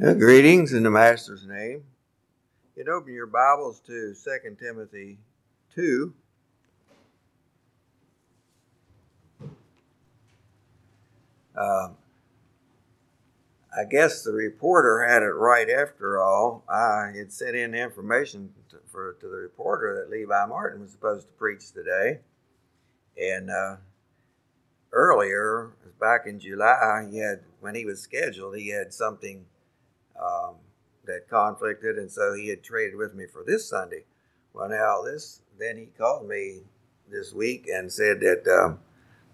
Uh, greetings in the Master's name. You can open your Bibles to 2 Timothy 2. Um, I guess the reporter had it right after all. I had sent in information to, for, to the reporter that Levi Martin was supposed to preach today. And uh, earlier, back in July, he had, when he was scheduled, he had something um, that conflicted, and so he had traded with me for this Sunday. Well, now this, then he called me this week and said that um,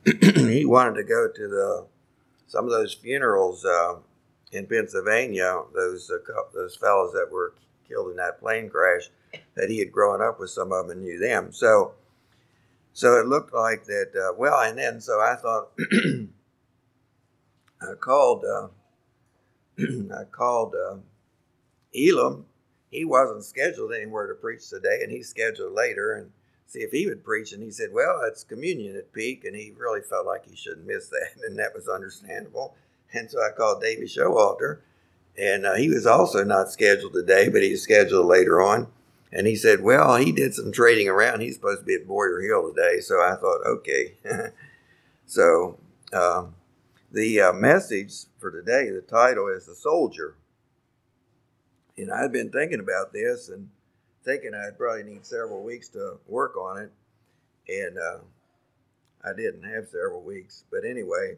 he wanted to go to the some of those funerals uh, in Pennsylvania. Those uh, those fellows that were killed in that plane crash. That he had grown up with some of them and knew them. So, so it looked like that. Uh, well, and then so I thought I called. I called uh, Elam. He wasn't scheduled anywhere to preach today, and he's scheduled later and see if he would preach. And he said, "Well, it's communion at Peak," and he really felt like he shouldn't miss that, and that was understandable. And so I called Davey Showalter, and uh, he was also not scheduled today, but he's scheduled later on. And he said, "Well, he did some trading around. He's supposed to be at Boyer Hill today." So I thought, okay. so. Um, the uh, message for today, the title is The Soldier. And I've been thinking about this and thinking I'd probably need several weeks to work on it. And uh, I didn't have several weeks. But anyway,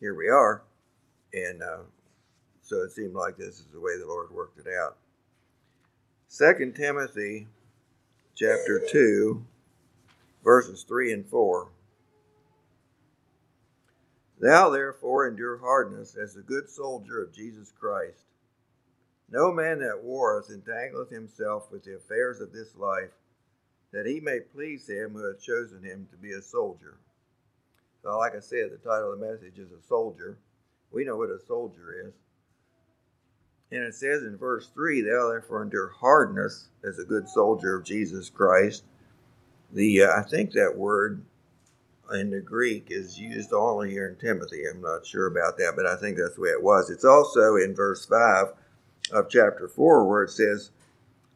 here we are. And uh, so it seemed like this is the way the Lord worked it out. Second Timothy chapter 2, verses 3 and 4. Thou therefore endure hardness as a good soldier of Jesus Christ. No man that warreth entangleth himself with the affairs of this life, that he may please him who hath chosen him to be a soldier. So, like I said, the title of the message is A Soldier. We know what a soldier is. And it says in verse 3 Thou therefore endure hardness as a good soldier of Jesus Christ. The uh, I think that word in the Greek is used only here in Timothy. I'm not sure about that, but I think that's the way it was. It's also in verse 5 of chapter 4 where it says,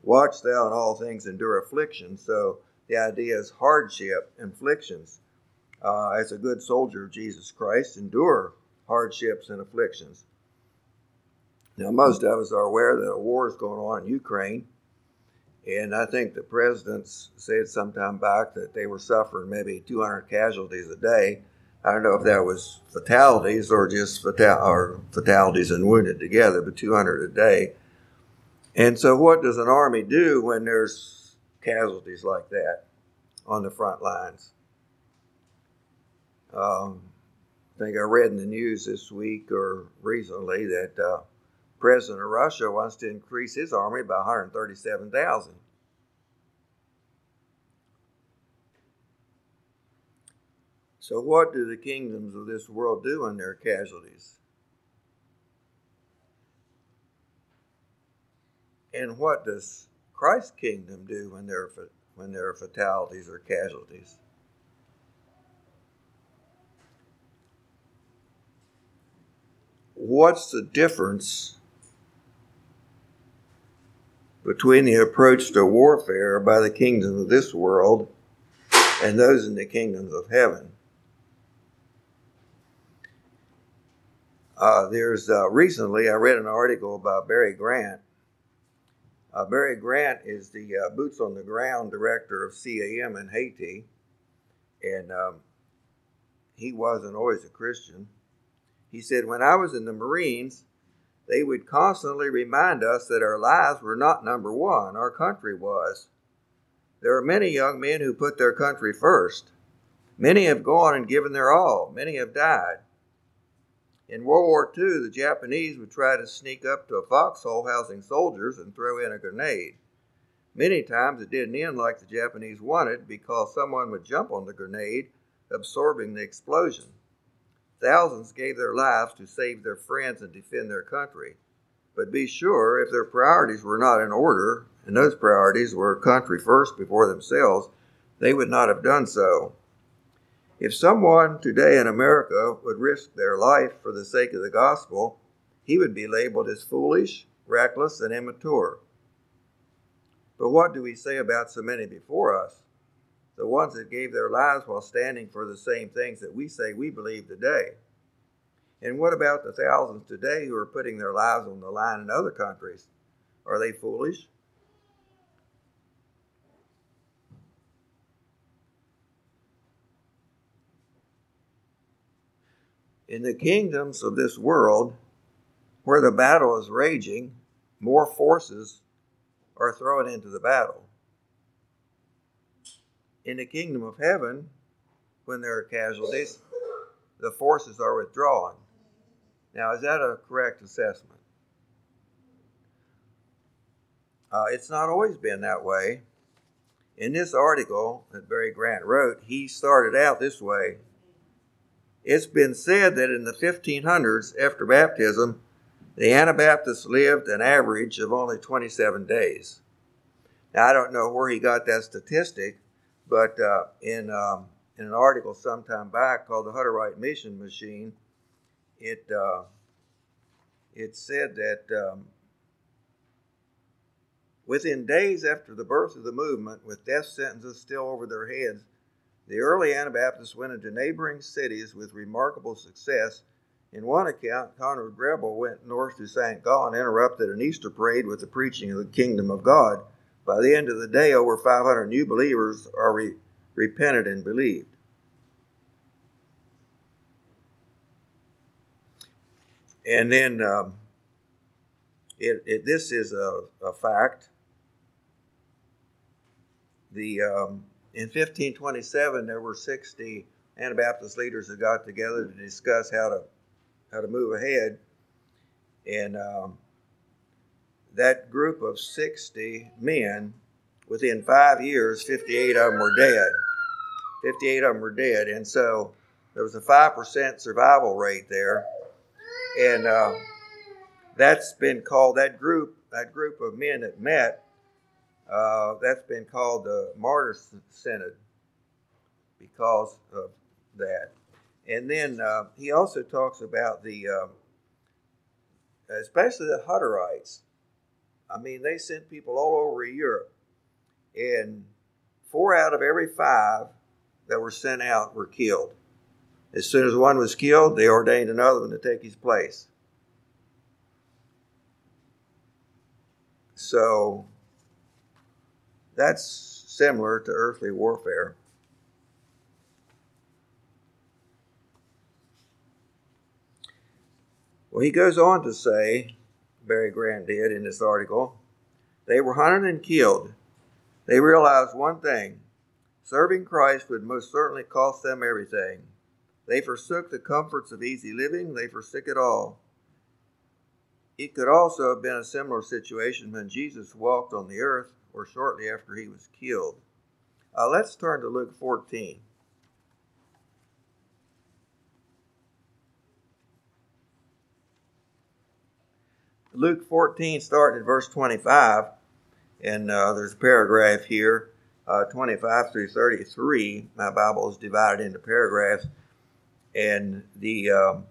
Watch thou in all things endure affliction. So the idea is hardship, afflictions. Uh, as a good soldier of Jesus Christ, endure hardships and afflictions. Now, most of us are aware that a war is going on in Ukraine and I think the presidents said sometime back that they were suffering maybe 200 casualties a day. I don't know if that was fatalities or just fatal- or fatalities and wounded together, but 200 a day. And so, what does an army do when there's casualties like that on the front lines? Um, I think I read in the news this week or recently that uh, President of Russia wants to increase his army by 137,000. So, what do the kingdoms of this world do in their casualties? And what does Christ's kingdom do when there are, when there are fatalities or casualties? What's the difference between the approach to warfare by the kingdoms of this world and those in the kingdoms of heaven. Uh, there's uh, recently I read an article about Barry Grant. Uh, Barry Grant is the uh, boots on the ground director of CAM in Haiti, and um, he wasn't always a Christian. He said, When I was in the Marines, they would constantly remind us that our lives were not number one, our country was. There are many young men who put their country first. Many have gone and given their all, many have died. In World War II, the Japanese would try to sneak up to a foxhole housing soldiers and throw in a grenade. Many times it didn't end like the Japanese wanted because someone would jump on the grenade, absorbing the explosion. Thousands gave their lives to save their friends and defend their country. But be sure, if their priorities were not in order, and those priorities were country first before themselves, they would not have done so. If someone today in America would risk their life for the sake of the gospel, he would be labeled as foolish, reckless, and immature. But what do we say about so many before us? The ones that gave their lives while standing for the same things that we say we believe today. And what about the thousands today who are putting their lives on the line in other countries? Are they foolish? In the kingdoms of this world, where the battle is raging, more forces are thrown into the battle. In the kingdom of heaven, when there are casualties, the forces are withdrawn. Now, is that a correct assessment? Uh, it's not always been that way. In this article that Barry Grant wrote, he started out this way. It's been said that in the 1500s, after baptism, the Anabaptists lived an average of only 27 days. Now, I don't know where he got that statistic, but uh, in, um, in an article sometime back called The Hutterite Mission Machine, it uh, it said that um, within days after the birth of the movement, with death sentences still over their heads, the early Anabaptists went into neighboring cities with remarkable success. In one account, Conrad Grebel went north to St. Gall and interrupted an Easter parade with the preaching of the kingdom of God. By the end of the day, over 500 new believers are re- repented and believed. And then um, it, it, this is a, a fact. The um, in 1527 there were 60 Anabaptist leaders that got together to discuss how to how to move ahead, and um, that group of 60 men, within five years, 58 of them were dead. 58 of them were dead, and so there was a five percent survival rate there. And uh, that's been called that group that group of men that met uh, that's been called the martyr synod because of that. And then uh, he also talks about the um, especially the hutterites i mean they sent people all over europe and four out of every five that were sent out were killed as soon as one was killed, they ordained another one to take his place. So that's similar to earthly warfare. Well, he goes on to say, Barry Grant did in this article, they were hunted and killed. They realized one thing serving Christ would most certainly cost them everything. They forsook the comforts of easy living, they forsook it all. It could also have been a similar situation when Jesus walked on the earth or shortly after he was killed. Uh, let's turn to Luke 14. Luke 14, starting at verse 25, and uh, there's a paragraph here, uh, 25 through 33. My Bible is divided into paragraphs. And the, um,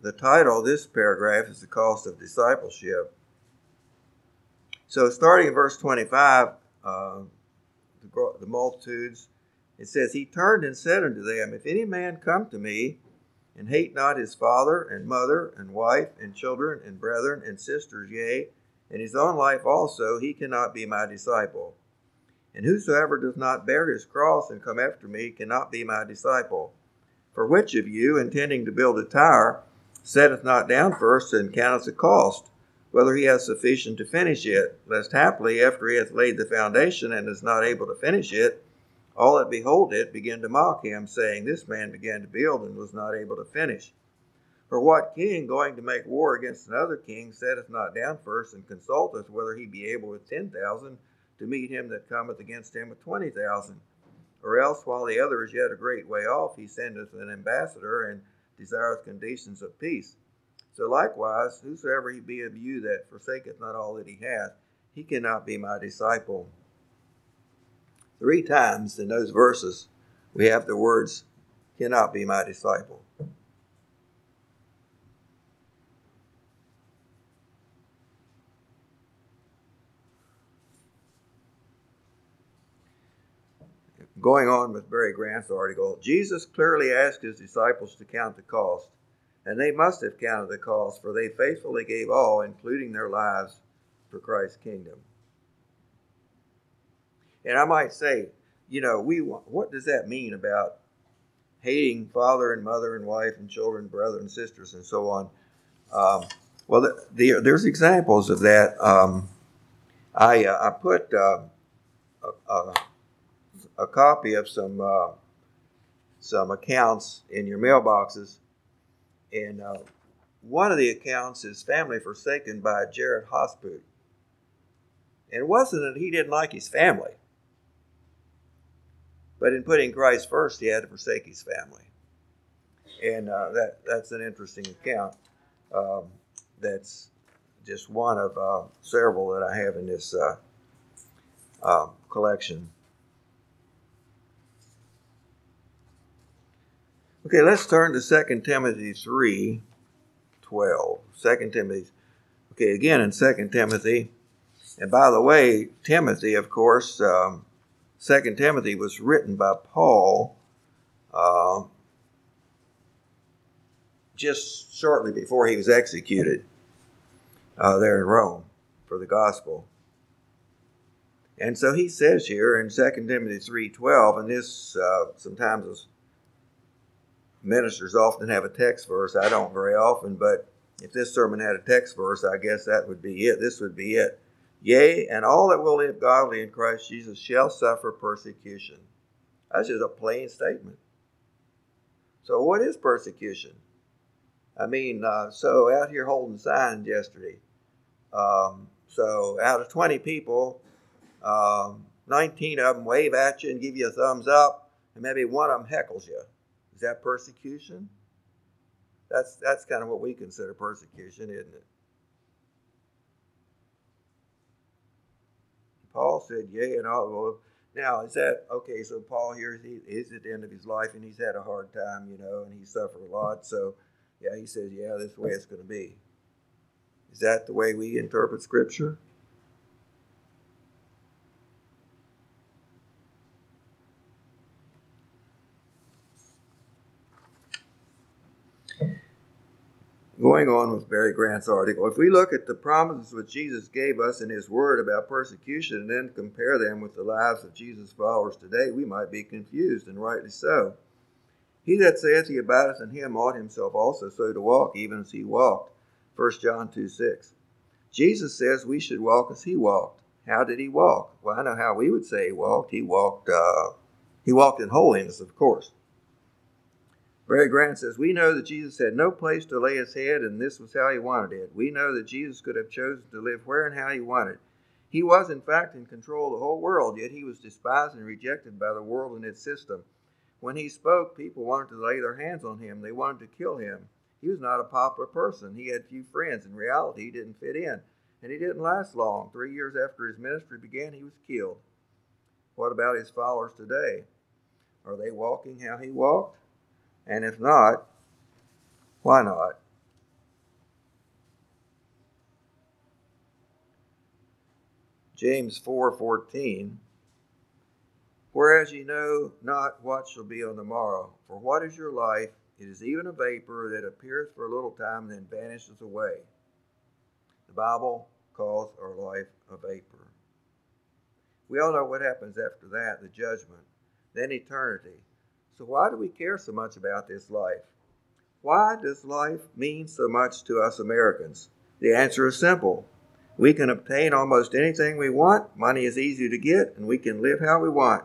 the title of this paragraph is The Cost of Discipleship. So, starting in verse 25, uh, the, the multitudes, it says, He turned and said unto them, If any man come to me, and hate not his father and mother and wife and children and brethren and sisters, yea, and his own life also, he cannot be my disciple. And whosoever does not bear his cross and come after me cannot be my disciple. For which of you, intending to build a tower, setteth not down first and counteth the cost, whether he has sufficient to finish it, lest haply, after he hath laid the foundation and is not able to finish it, all that behold it begin to mock him, saying, This man began to build and was not able to finish. For what king, going to make war against another king, setteth not down first and consulteth whether he be able with ten thousand to meet him that cometh against him with twenty thousand? Or else, while the other is yet a great way off, he sendeth an ambassador and desireth conditions of peace. So likewise, whosoever he be of you that forsaketh not all that he hath, he cannot be my disciple. Three times in those verses, we have the words, cannot be my disciple. Going on with Barry Grant's article, Jesus clearly asked his disciples to count the cost, and they must have counted the cost, for they faithfully gave all, including their lives, for Christ's kingdom. And I might say, you know, we what does that mean about hating father and mother and wife and children, brother and sisters, and so on? Um, well, the, the, there's examples of that. Um, I uh, I put uh, a, a, a, copy of some uh, some accounts in your mailboxes, and uh, one of the accounts is "Family Forsaken" by Jared Hosput. And it wasn't that he didn't like his family. But in putting Christ first, he had to forsake his family. And uh, that, that's an interesting account. Um, that's just one of uh, several that I have in this uh, uh collection. Okay, let's turn to 2 Timothy 3 12. 2 Timothy. Okay, again in 2 Timothy. And by the way, Timothy, of course, um, Second Timothy was written by Paul uh, just shortly before he was executed uh, there in Rome for the gospel. And so he says here in 2 Timothy 3.12, and this uh, sometimes ministers often have a text verse. I don't very often, but if this sermon had a text verse, I guess that would be it. This would be it. Yea, and all that will live godly in Christ Jesus shall suffer persecution. That's just a plain statement. So, what is persecution? I mean, uh, so out here holding signs yesterday. Um, so, out of 20 people, um, 19 of them wave at you and give you a thumbs up, and maybe one of them heckles you. Is that persecution? That's, that's kind of what we consider persecution, isn't it? Paul said, Yea, and all. Well, now, is that okay? So, Paul here he is at the end of his life and he's had a hard time, you know, and he suffered a lot. So, yeah, he says, Yeah, this way it's going to be. Is that the way we interpret Scripture? Going on with Barry Grant's article, if we look at the promises which Jesus gave us in his word about persecution and then compare them with the lives of Jesus' followers today, we might be confused, and rightly so. He that saith he abideth in him ought himself also so to walk, even as he walked. 1 John 2 6. Jesus says we should walk as he walked. How did he walk? Well, I know how we would say he walked. He walked, uh, he walked in holiness, of course. Barry Grant says, We know that Jesus had no place to lay his head, and this was how he wanted it. We know that Jesus could have chosen to live where and how he wanted. He was, in fact, in control of the whole world, yet he was despised and rejected by the world and its system. When he spoke, people wanted to lay their hands on him, they wanted to kill him. He was not a popular person. He had few friends. In reality, he didn't fit in, and he didn't last long. Three years after his ministry began, he was killed. What about his followers today? Are they walking how he walked? And if not, why not? James 4:14 Whereas ye know not what shall be on the morrow, for what is your life? It is even a vapor that appeareth for a little time and then vanishes away. The Bible calls our life a vapor. We all know what happens after that, the judgment, then eternity. So, why do we care so much about this life? Why does life mean so much to us Americans? The answer is simple. We can obtain almost anything we want, money is easy to get, and we can live how we want.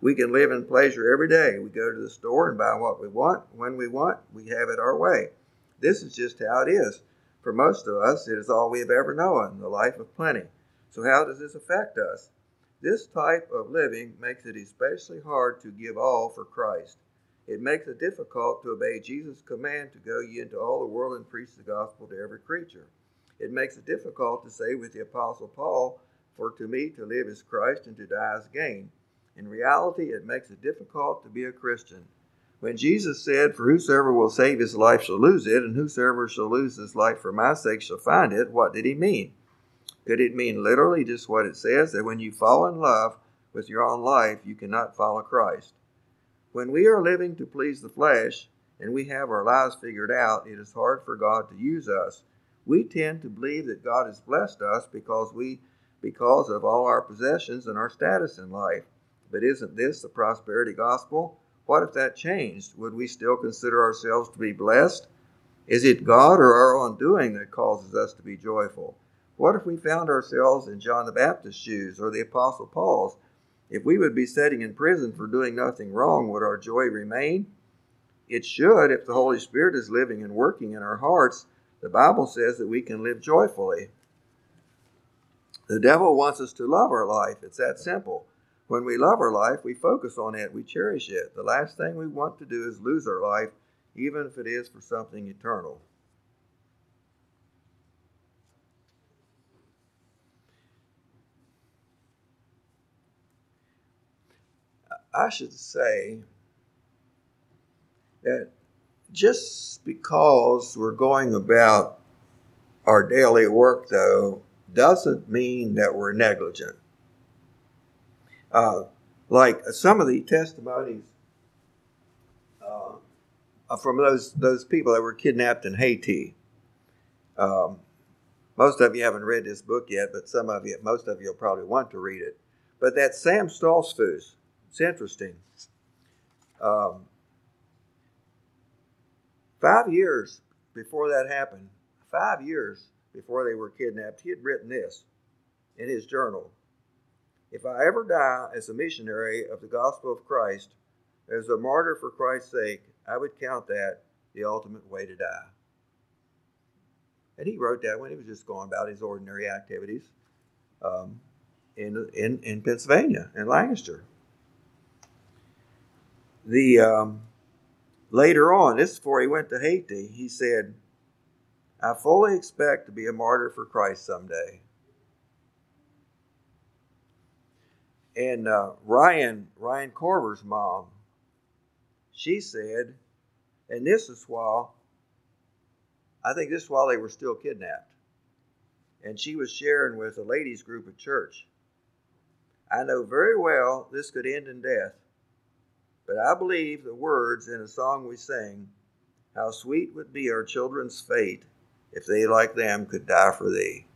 We can live in pleasure every day. We go to the store and buy what we want, when we want, we have it our way. This is just how it is. For most of us, it is all we have ever known, the life of plenty. So, how does this affect us? This type of living makes it especially hard to give all for Christ. It makes it difficult to obey Jesus' command to go ye into all the world and preach the gospel to every creature. It makes it difficult to say with the Apostle Paul, For to me to live is Christ and to die is gain. In reality, it makes it difficult to be a Christian. When Jesus said, For whosoever will save his life shall lose it, and whosoever shall lose his life for my sake shall find it, what did he mean? Could it mean literally just what it says that when you fall in love with your own life, you cannot follow Christ. When we are living to please the flesh and we have our lives figured out, it is hard for God to use us. We tend to believe that God has blessed us because we because of all our possessions and our status in life. But isn't this the prosperity gospel? What if that changed? Would we still consider ourselves to be blessed? Is it God or our own doing that causes us to be joyful? What if we found ourselves in John the Baptist's shoes or the Apostle Paul's? If we would be sitting in prison for doing nothing wrong, would our joy remain? It should if the Holy Spirit is living and working in our hearts. The Bible says that we can live joyfully. The devil wants us to love our life. It's that simple. When we love our life, we focus on it, we cherish it. The last thing we want to do is lose our life, even if it is for something eternal. I should say that just because we're going about our daily work, though, doesn't mean that we're negligent. Uh, like some of the testimonies uh, from those those people that were kidnapped in Haiti. Um, most of you haven't read this book yet, but some of you, most of you will probably want to read it. But that Sam Stoltzfus, it's interesting. Um, five years before that happened, five years before they were kidnapped, he had written this in his journal. If I ever die as a missionary of the gospel of Christ, as a martyr for Christ's sake, I would count that the ultimate way to die. And he wrote that when he was just going about his ordinary activities um, in, in, in Pennsylvania, in Lancaster. The um, later on, this is before he went to Haiti, he said, I fully expect to be a martyr for Christ someday. And uh, Ryan Ryan Corver's mom, she said, and this is while I think this is while they were still kidnapped. And she was sharing with a ladies group at church. I know very well this could end in death, but I believe the words in a song we sing, How sweet would be our children's fate if they like them could die for thee.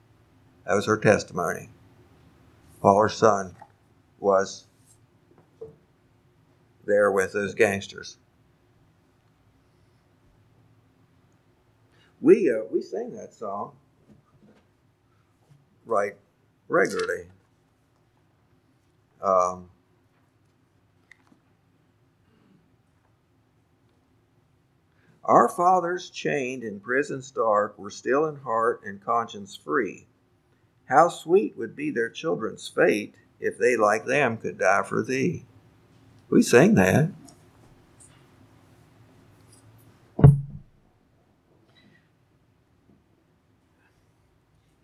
That was her testimony. While her son was there with those gangsters. We uh, we sing that song right regularly. Um, Our fathers chained in prisons dark were still in heart and conscience free. How sweet would be their children's fate if they like them could die for thee. We sing that.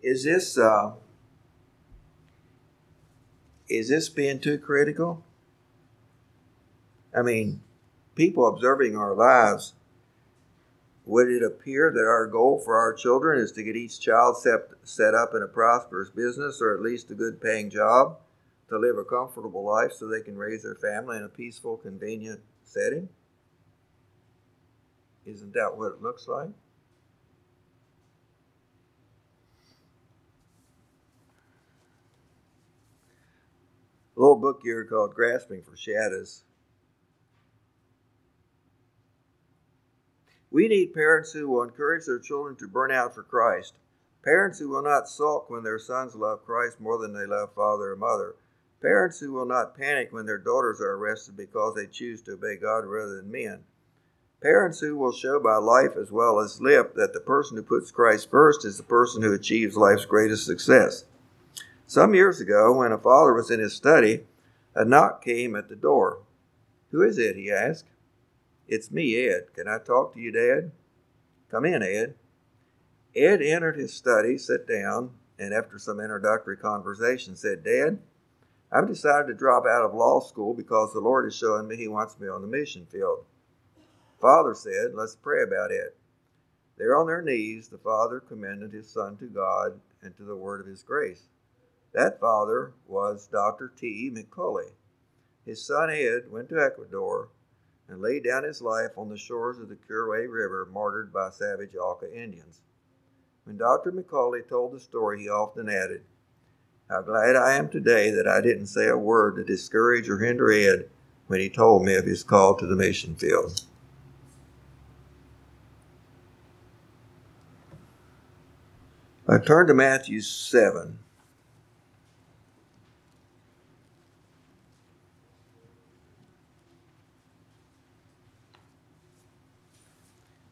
Is this uh, is this being too critical? I mean, people observing our lives would it appear that our goal for our children is to get each child set, set up in a prosperous business or at least a good paying job to live a comfortable life so they can raise their family in a peaceful, convenient setting? Isn't that what it looks like? A little book here called Grasping for Shadows We need parents who will encourage their children to burn out for Christ. Parents who will not sulk when their sons love Christ more than they love father or mother. Parents who will not panic when their daughters are arrested because they choose to obey God rather than men. Parents who will show by life as well as lip that the person who puts Christ first is the person who achieves life's greatest success. Some years ago, when a father was in his study, a knock came at the door. Who is it? he asked. It's me, Ed. Can I talk to you, Dad? Come in, Ed. Ed entered his study, sat down, and after some introductory conversation said, Dad, I've decided to drop out of law school because the Lord is showing me He wants me on the mission field. Father said, Let's pray about it. There on their knees, the father commended his son to God and to the word of his grace. That father was Dr. T. McCully. His son Ed went to Ecuador and laid down his life on the shores of the Curaray River, martyred by savage Auca Indians. When Dr. McCully told the story, he often added, How glad I am today that I didn't say a word to discourage or hinder Ed when he told me of his call to the mission field. I turn to Matthew 7.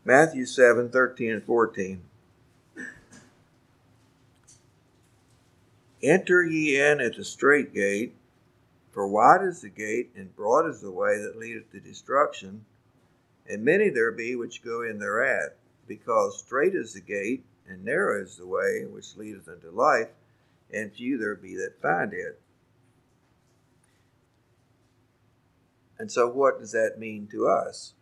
Matthew 7, 13 and 14. Enter ye in at the strait gate, for wide is the gate, and broad is the way that leadeth to destruction, and many there be which go in thereat, because strait is the gate, and narrow is the way which leadeth unto life, and few there be that find it. And so, what does that mean to us?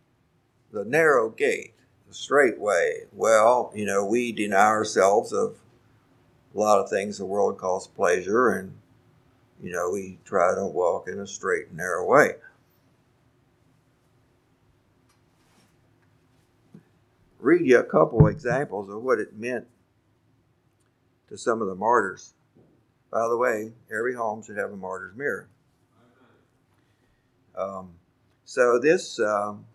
The narrow gate, the straight way. Well, you know, we deny ourselves of a lot of things the world calls pleasure, and, you know, we try to walk in a straight and narrow way. read you a couple examples of what it meant to some of the martyrs. By the way, every home should have a martyr's mirror. Um, so this, um,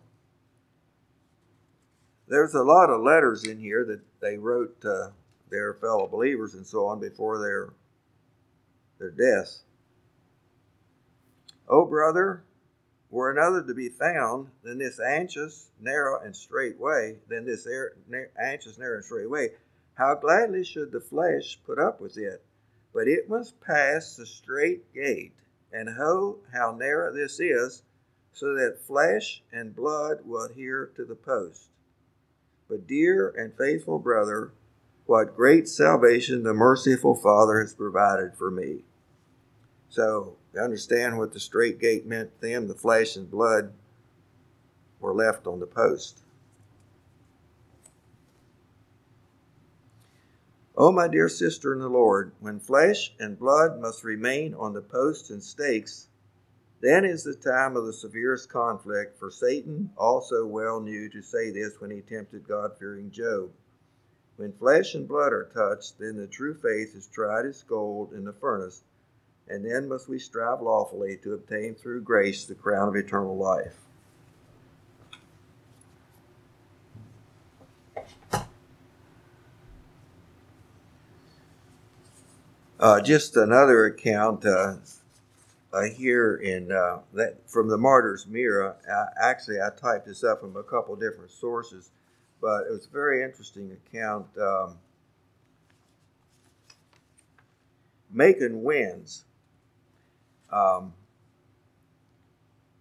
there's a lot of letters in here that they wrote to their fellow believers and so on before their their deaths. Oh, brother, were another to be found than this anxious, narrow, and straight way, than this anxious, narrow, and straight way, how gladly should the flesh put up with it? But it must pass the strait gate, and ho, how narrow this is, so that flesh and blood will adhere to the post. But, dear and faithful brother, what great salvation the merciful Father has provided for me. So, to understand what the strait gate meant to them, the flesh and blood were left on the post. Oh, my dear sister in the Lord, when flesh and blood must remain on the posts and stakes, then is the time of the severest conflict, for Satan also well knew to say this when he tempted God fearing Job. When flesh and blood are touched, then the true faith is tried as gold in the furnace and then must we strive lawfully to obtain through grace the crown of eternal life. Uh, just another account uh, uh, here in uh, that from the Martyr's Mirror. actually, I typed this up from a couple different sources, but it was a very interesting account. Um, Maeyken Wens um,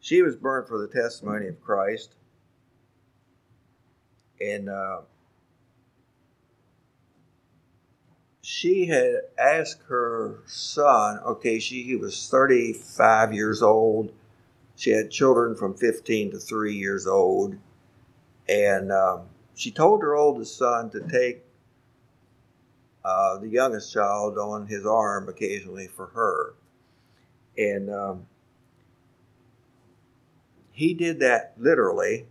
she was burned for the testimony of Christ. And uh, she had asked her son, okay, she he was 35 years old. She had children from 15 to 3 years old. And um, she told her oldest son to take uh, the youngest child on his arm occasionally for her. And um, he did that literally.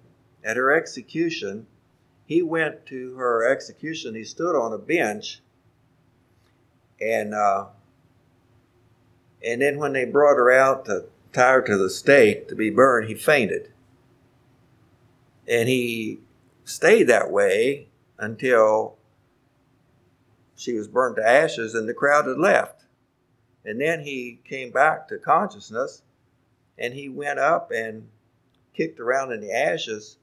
At her execution, he went to her execution. He stood on a bench, and uh, and then when they brought her out to tie her to the stake to be burned, he fainted. And he stayed that way until she was burned to ashes and the crowd had left. And then he came back to consciousness and he went up and kicked around in the ashes.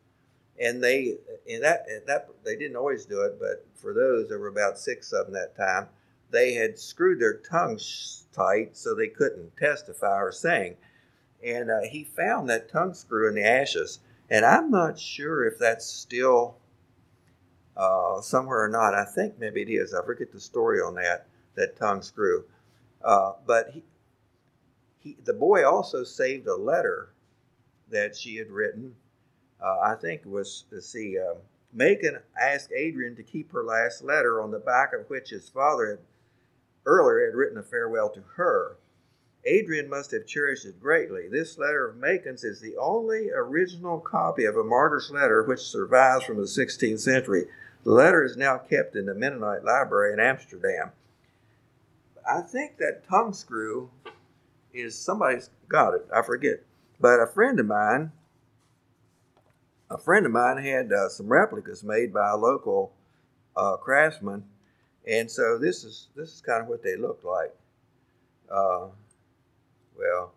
And they, and that, that they didn't always do it, but for those, there were about six of them that time. They had screwed their tongues tight so they couldn't testify or sing. And uh, he found that tongue screw in the ashes. And I'm not sure if that's still uh, somewhere or not. I think maybe it is. I forget the story on that, that tongue screw. Uh, but he, he, the boy also saved a letter that she had written. Uh, I think it was, let's see, uh, Maeyken asked Adrian to keep her last letter, on the back of which his father had earlier had written a farewell to her. Adrian must have cherished it greatly. This letter of Maeyken's is the only original copy of a martyr's letter which survives from the 16th century. The letter is now kept in the Mennonite Library in Amsterdam. I think that tongue screw is somebody's got it. I forget. But a friend of mine, a friend of mine had uh, some replicas made by a local uh, craftsman, and so this is this is kind of what they look like. Uh, well,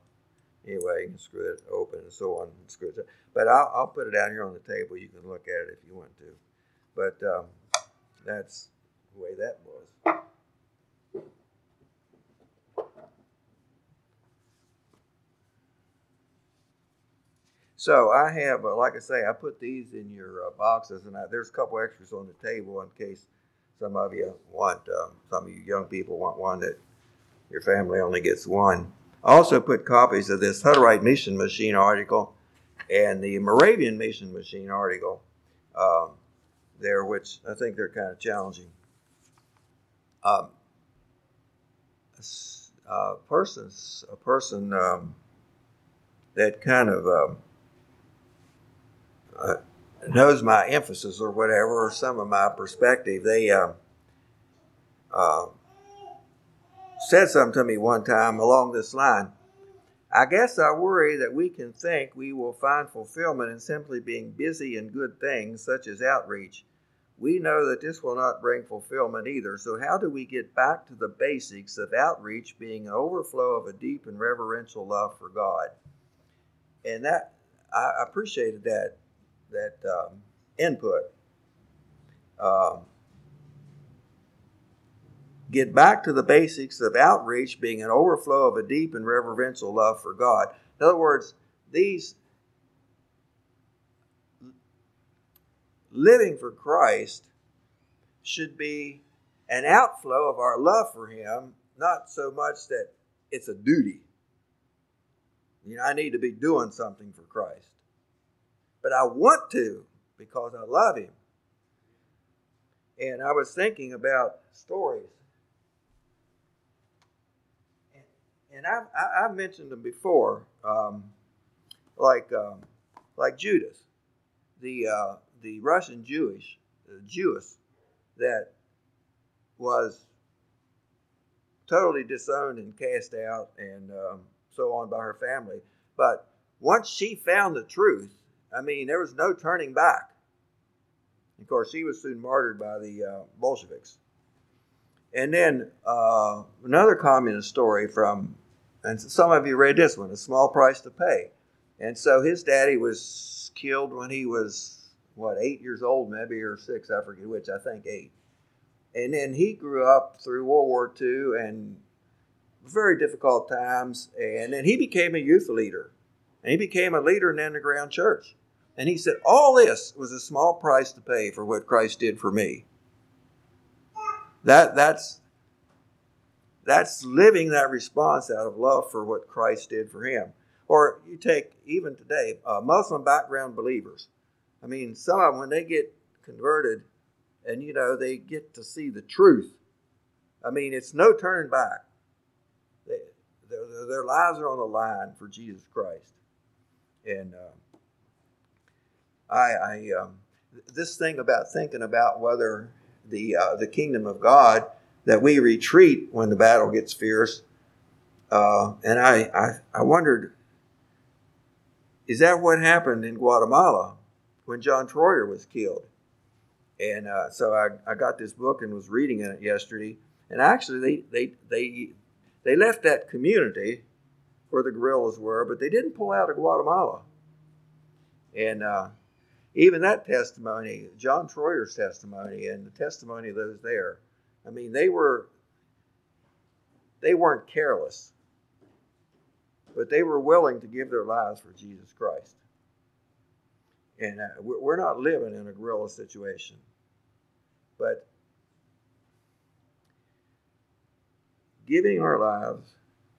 anyway, you can screw it open and so on and screw it. But I'll, I'll put it down here on the table. You can look at it if you want to. But um, that's the way that was. So I have, uh, like I say, I put these in your uh, boxes, and I, there's a couple extras on the table in case some of you want, um, some of you young people want one that your family only gets one. I also put copies of this Hutterite Mission Machine article and the Moravian Mission Machine article um, there, which I think they're kind of challenging. Um, a person, a person um, that kind of um, uh, knows my emphasis or whatever, or some of my perspective. They uh, uh, said something to me one time along this line. I guess I worry that we can think we will find fulfillment in simply being busy in good things such as outreach. We know that this will not bring fulfillment either. So, how do we get back to the basics of outreach being an overflow of a deep and reverential love for God? And that I appreciated that that um, input. Um, get back to the basics of outreach being an overflow of a deep and reverential love for God. In other words, these living for Christ should be an outflow of our love for Him, not so much that it's a duty. You know, I need to be doing something for Christ but I want to because I love him. And I was thinking about stories. And I've, I've mentioned them before, um, like, um, like Judas, the, uh, the Russian Jewish, uh, Jewess that was totally disowned and cast out and um, so on by her family. But once she found the truth, I mean, there was no turning back. Of course, he was soon martyred by the uh, Bolsheviks. And then uh, another communist story from, and some of you read this one, A Small Price to Pay. And so his daddy was killed when he was, what, eight years old, maybe, or six, I forget which, I think eight. And then he grew up through World War II and very difficult times. And then he became a youth leader. And he became a leader in the underground church. And he said, All this was a small price to pay for what Christ did for me. That, that's, that's living that response out of love for what Christ did for him. Or you take, even today, uh, Muslim background believers. I mean, some of them, when they get converted and, you know, they get to see the truth, I mean, it's no turning back. They, their, their lives are on the line for Jesus Christ. And, uh, I, I um, this thing about thinking about whether the uh, the kingdom of God that we retreat when the battle gets fierce, uh, and I, I I wondered, is that what happened in Guatemala when John Troyer was killed? And uh, so I, I got this book and was reading it yesterday, and actually they they they they left that community where the guerrillas were, but they didn't pull out of Guatemala. And uh, even that testimony, John Troyer's testimony, and the testimony of those there, I mean, they were they weren't careless, but they were willing to give their lives for Jesus Christ. And uh, we're not living in a guerrilla situation, but giving our lives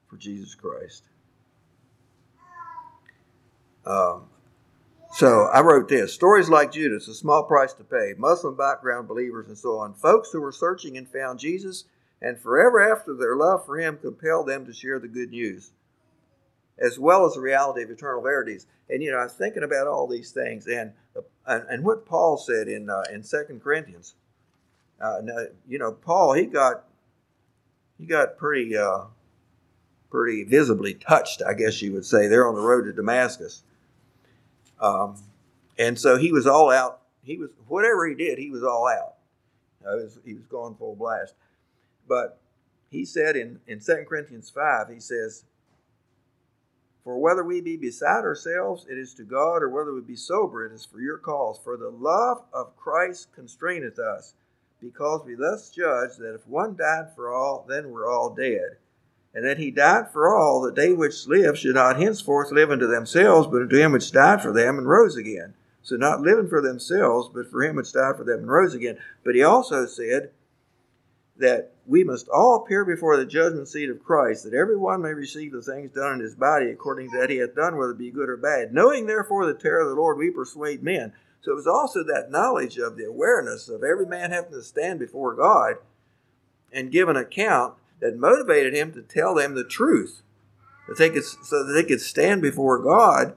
for Jesus Christ. Um, so I wrote this stories like Judas, a small price to pay, Muslim background believers, and so on. Folks who were searching and found Jesus and forever after their love for him compelled them to share the good news, as well as the reality of eternal verities. And you know, I was thinking about all these things, and and, and what Paul said in uh, in Second Corinthians. Uh, you know, Paul he got he got pretty uh, pretty visibly touched, I guess you would say, there on the road to Damascus. Um, and so he was all out. He was whatever he did, he was all out. Was, he was going full blast. But he said in, in 2 Corinthians 5, he says, For whether we be beside ourselves, it is to God, or whether we be sober, it is for your cause. For the love of Christ constraineth us, because we thus judge that if one died for all, then we're all dead. And that he died for all, that they which live should not henceforth live unto themselves, but unto him which died for them and rose again. So not living for themselves, but for him which died for them and rose again. But he also said that we must all appear before the judgment seat of Christ, that every one may receive the things done in his body according to that he hath done, whether it be good or bad. Knowing therefore the terror of the Lord, we persuade men. So it was also that knowledge of the awareness of every man having to stand before God and give an account that motivated him to tell them the truth, that they could, so that they could stand before God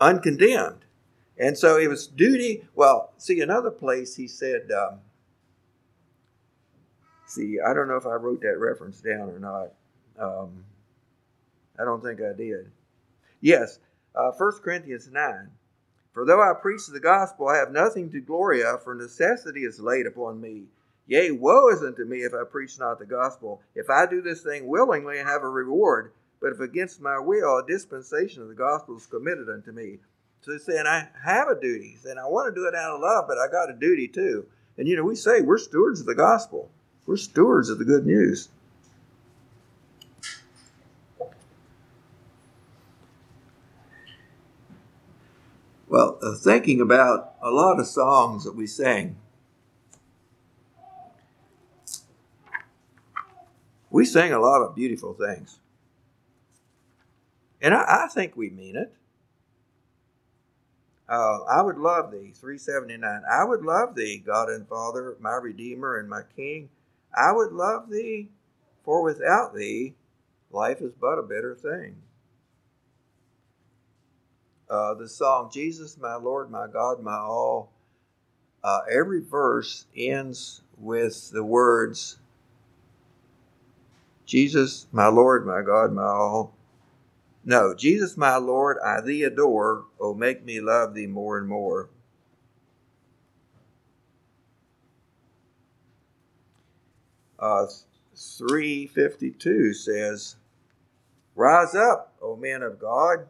uncondemned. And so it was duty. Well, see, another place he said, um, see, I don't know if I wrote that reference down or not. Um, I don't think I did. Yes, uh, 1 Corinthians 9. For though I preach the gospel, I have nothing to glory of, for necessity is laid upon me. Yea, woe is unto me if I preach not the gospel. If I do this thing willingly, I have a reward. But if against my will, a dispensation of the gospel is committed unto me. So he's saying, I have a duty. and I want to do it out of love, but I got a duty too. And you know, we say we're stewards of the gospel, we're stewards of the good news. Well, uh, thinking about a lot of songs that we sing, we sing a lot of beautiful things. And I, I think we mean it. Uh, I would love thee, 379. I would love thee, God and Father, my Redeemer and my King. I would love thee, for without thee, life is but a bitter thing. Uh, the song, Jesus, my Lord, my God, my all, uh, every verse ends with the words, Jesus, my Lord, my God, my all, no, Jesus, my Lord, I thee adore. Oh, make me love thee more and more. Uh, 352 says, Rise up, O men of God,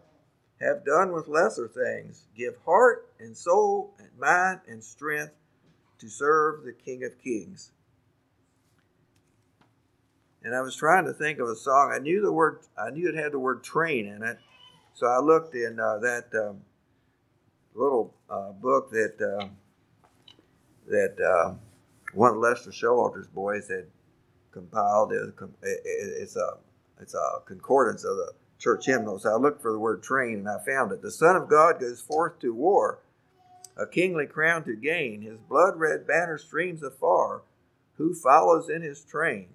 have done with lesser things. Give heart and soul and mind and strength to serve the King of Kings and I was trying to think of a song. I knew the word. I knew it had the word train in it, so I looked in uh, that um, little uh, book that uh, that uh, one of Lester Showalter's boys had compiled. It's a it's a concordance of the church hymnals. I looked for the word train and I found it. The Son of God goes forth to war, a kingly crown to gain. His blood red banner streams afar. Who follows in his train?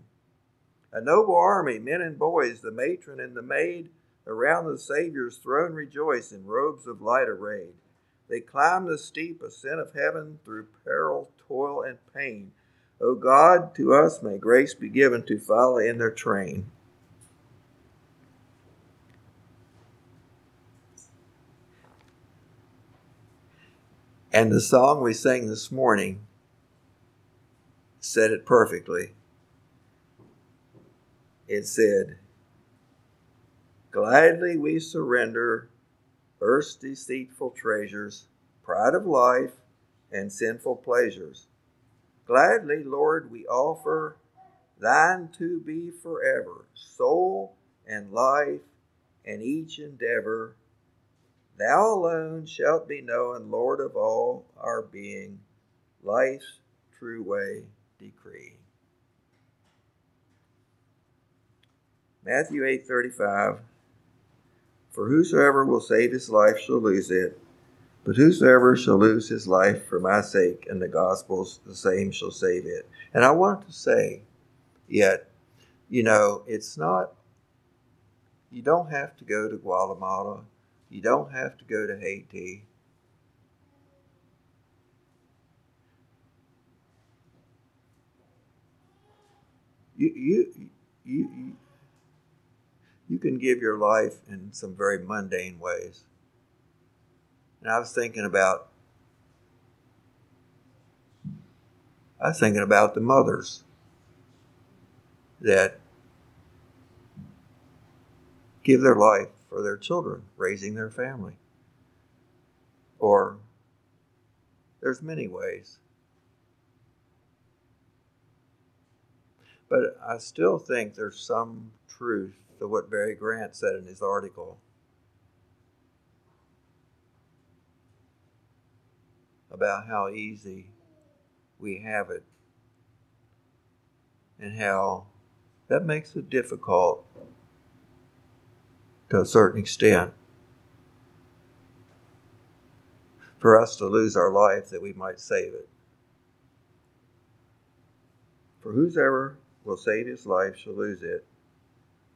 A noble army, men and boys, the matron and the maid, around the Saviour's throne rejoice in robes of light arrayed. They climb the steep ascent of heaven through peril, toil, and pain. O God, to us may grace be given to follow in their train. And the song we sang this morning said it perfectly it said, Gladly we surrender earth's deceitful treasures, pride of life, and sinful pleasures. Gladly, Lord, we offer thine to be forever, soul and life and each endeavor. Thou alone shalt be known, Lord of all our being, life's true way decree. Matthew 8:35 For whosoever will save his life shall lose it, but whosoever shall lose his life for my sake and the gospel's the same shall save it. And I want to say Yet, you know, it's not, you don't have to go to Guatemala. You don't have to go to Haiti. You, you, you, you can give your life in some very mundane ways. And I was thinking about I was thinking about the mothers that give their life for their children, raising their family. Or there's many ways. But I still think there's some truth to what Barry Grant said in his article. About how easy we have it. And how that makes it difficult to a certain extent for us to lose our life that we might save it. For whosoever will save his life shall lose it,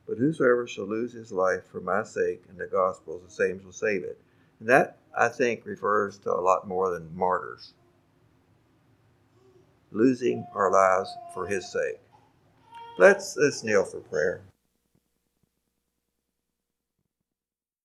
but whosoever shall lose his life for my sake and the gospel's, the same shall save it. And that, I think, refers to a lot more than martyrs losing our lives for his sake. Let's, let's kneel for prayer.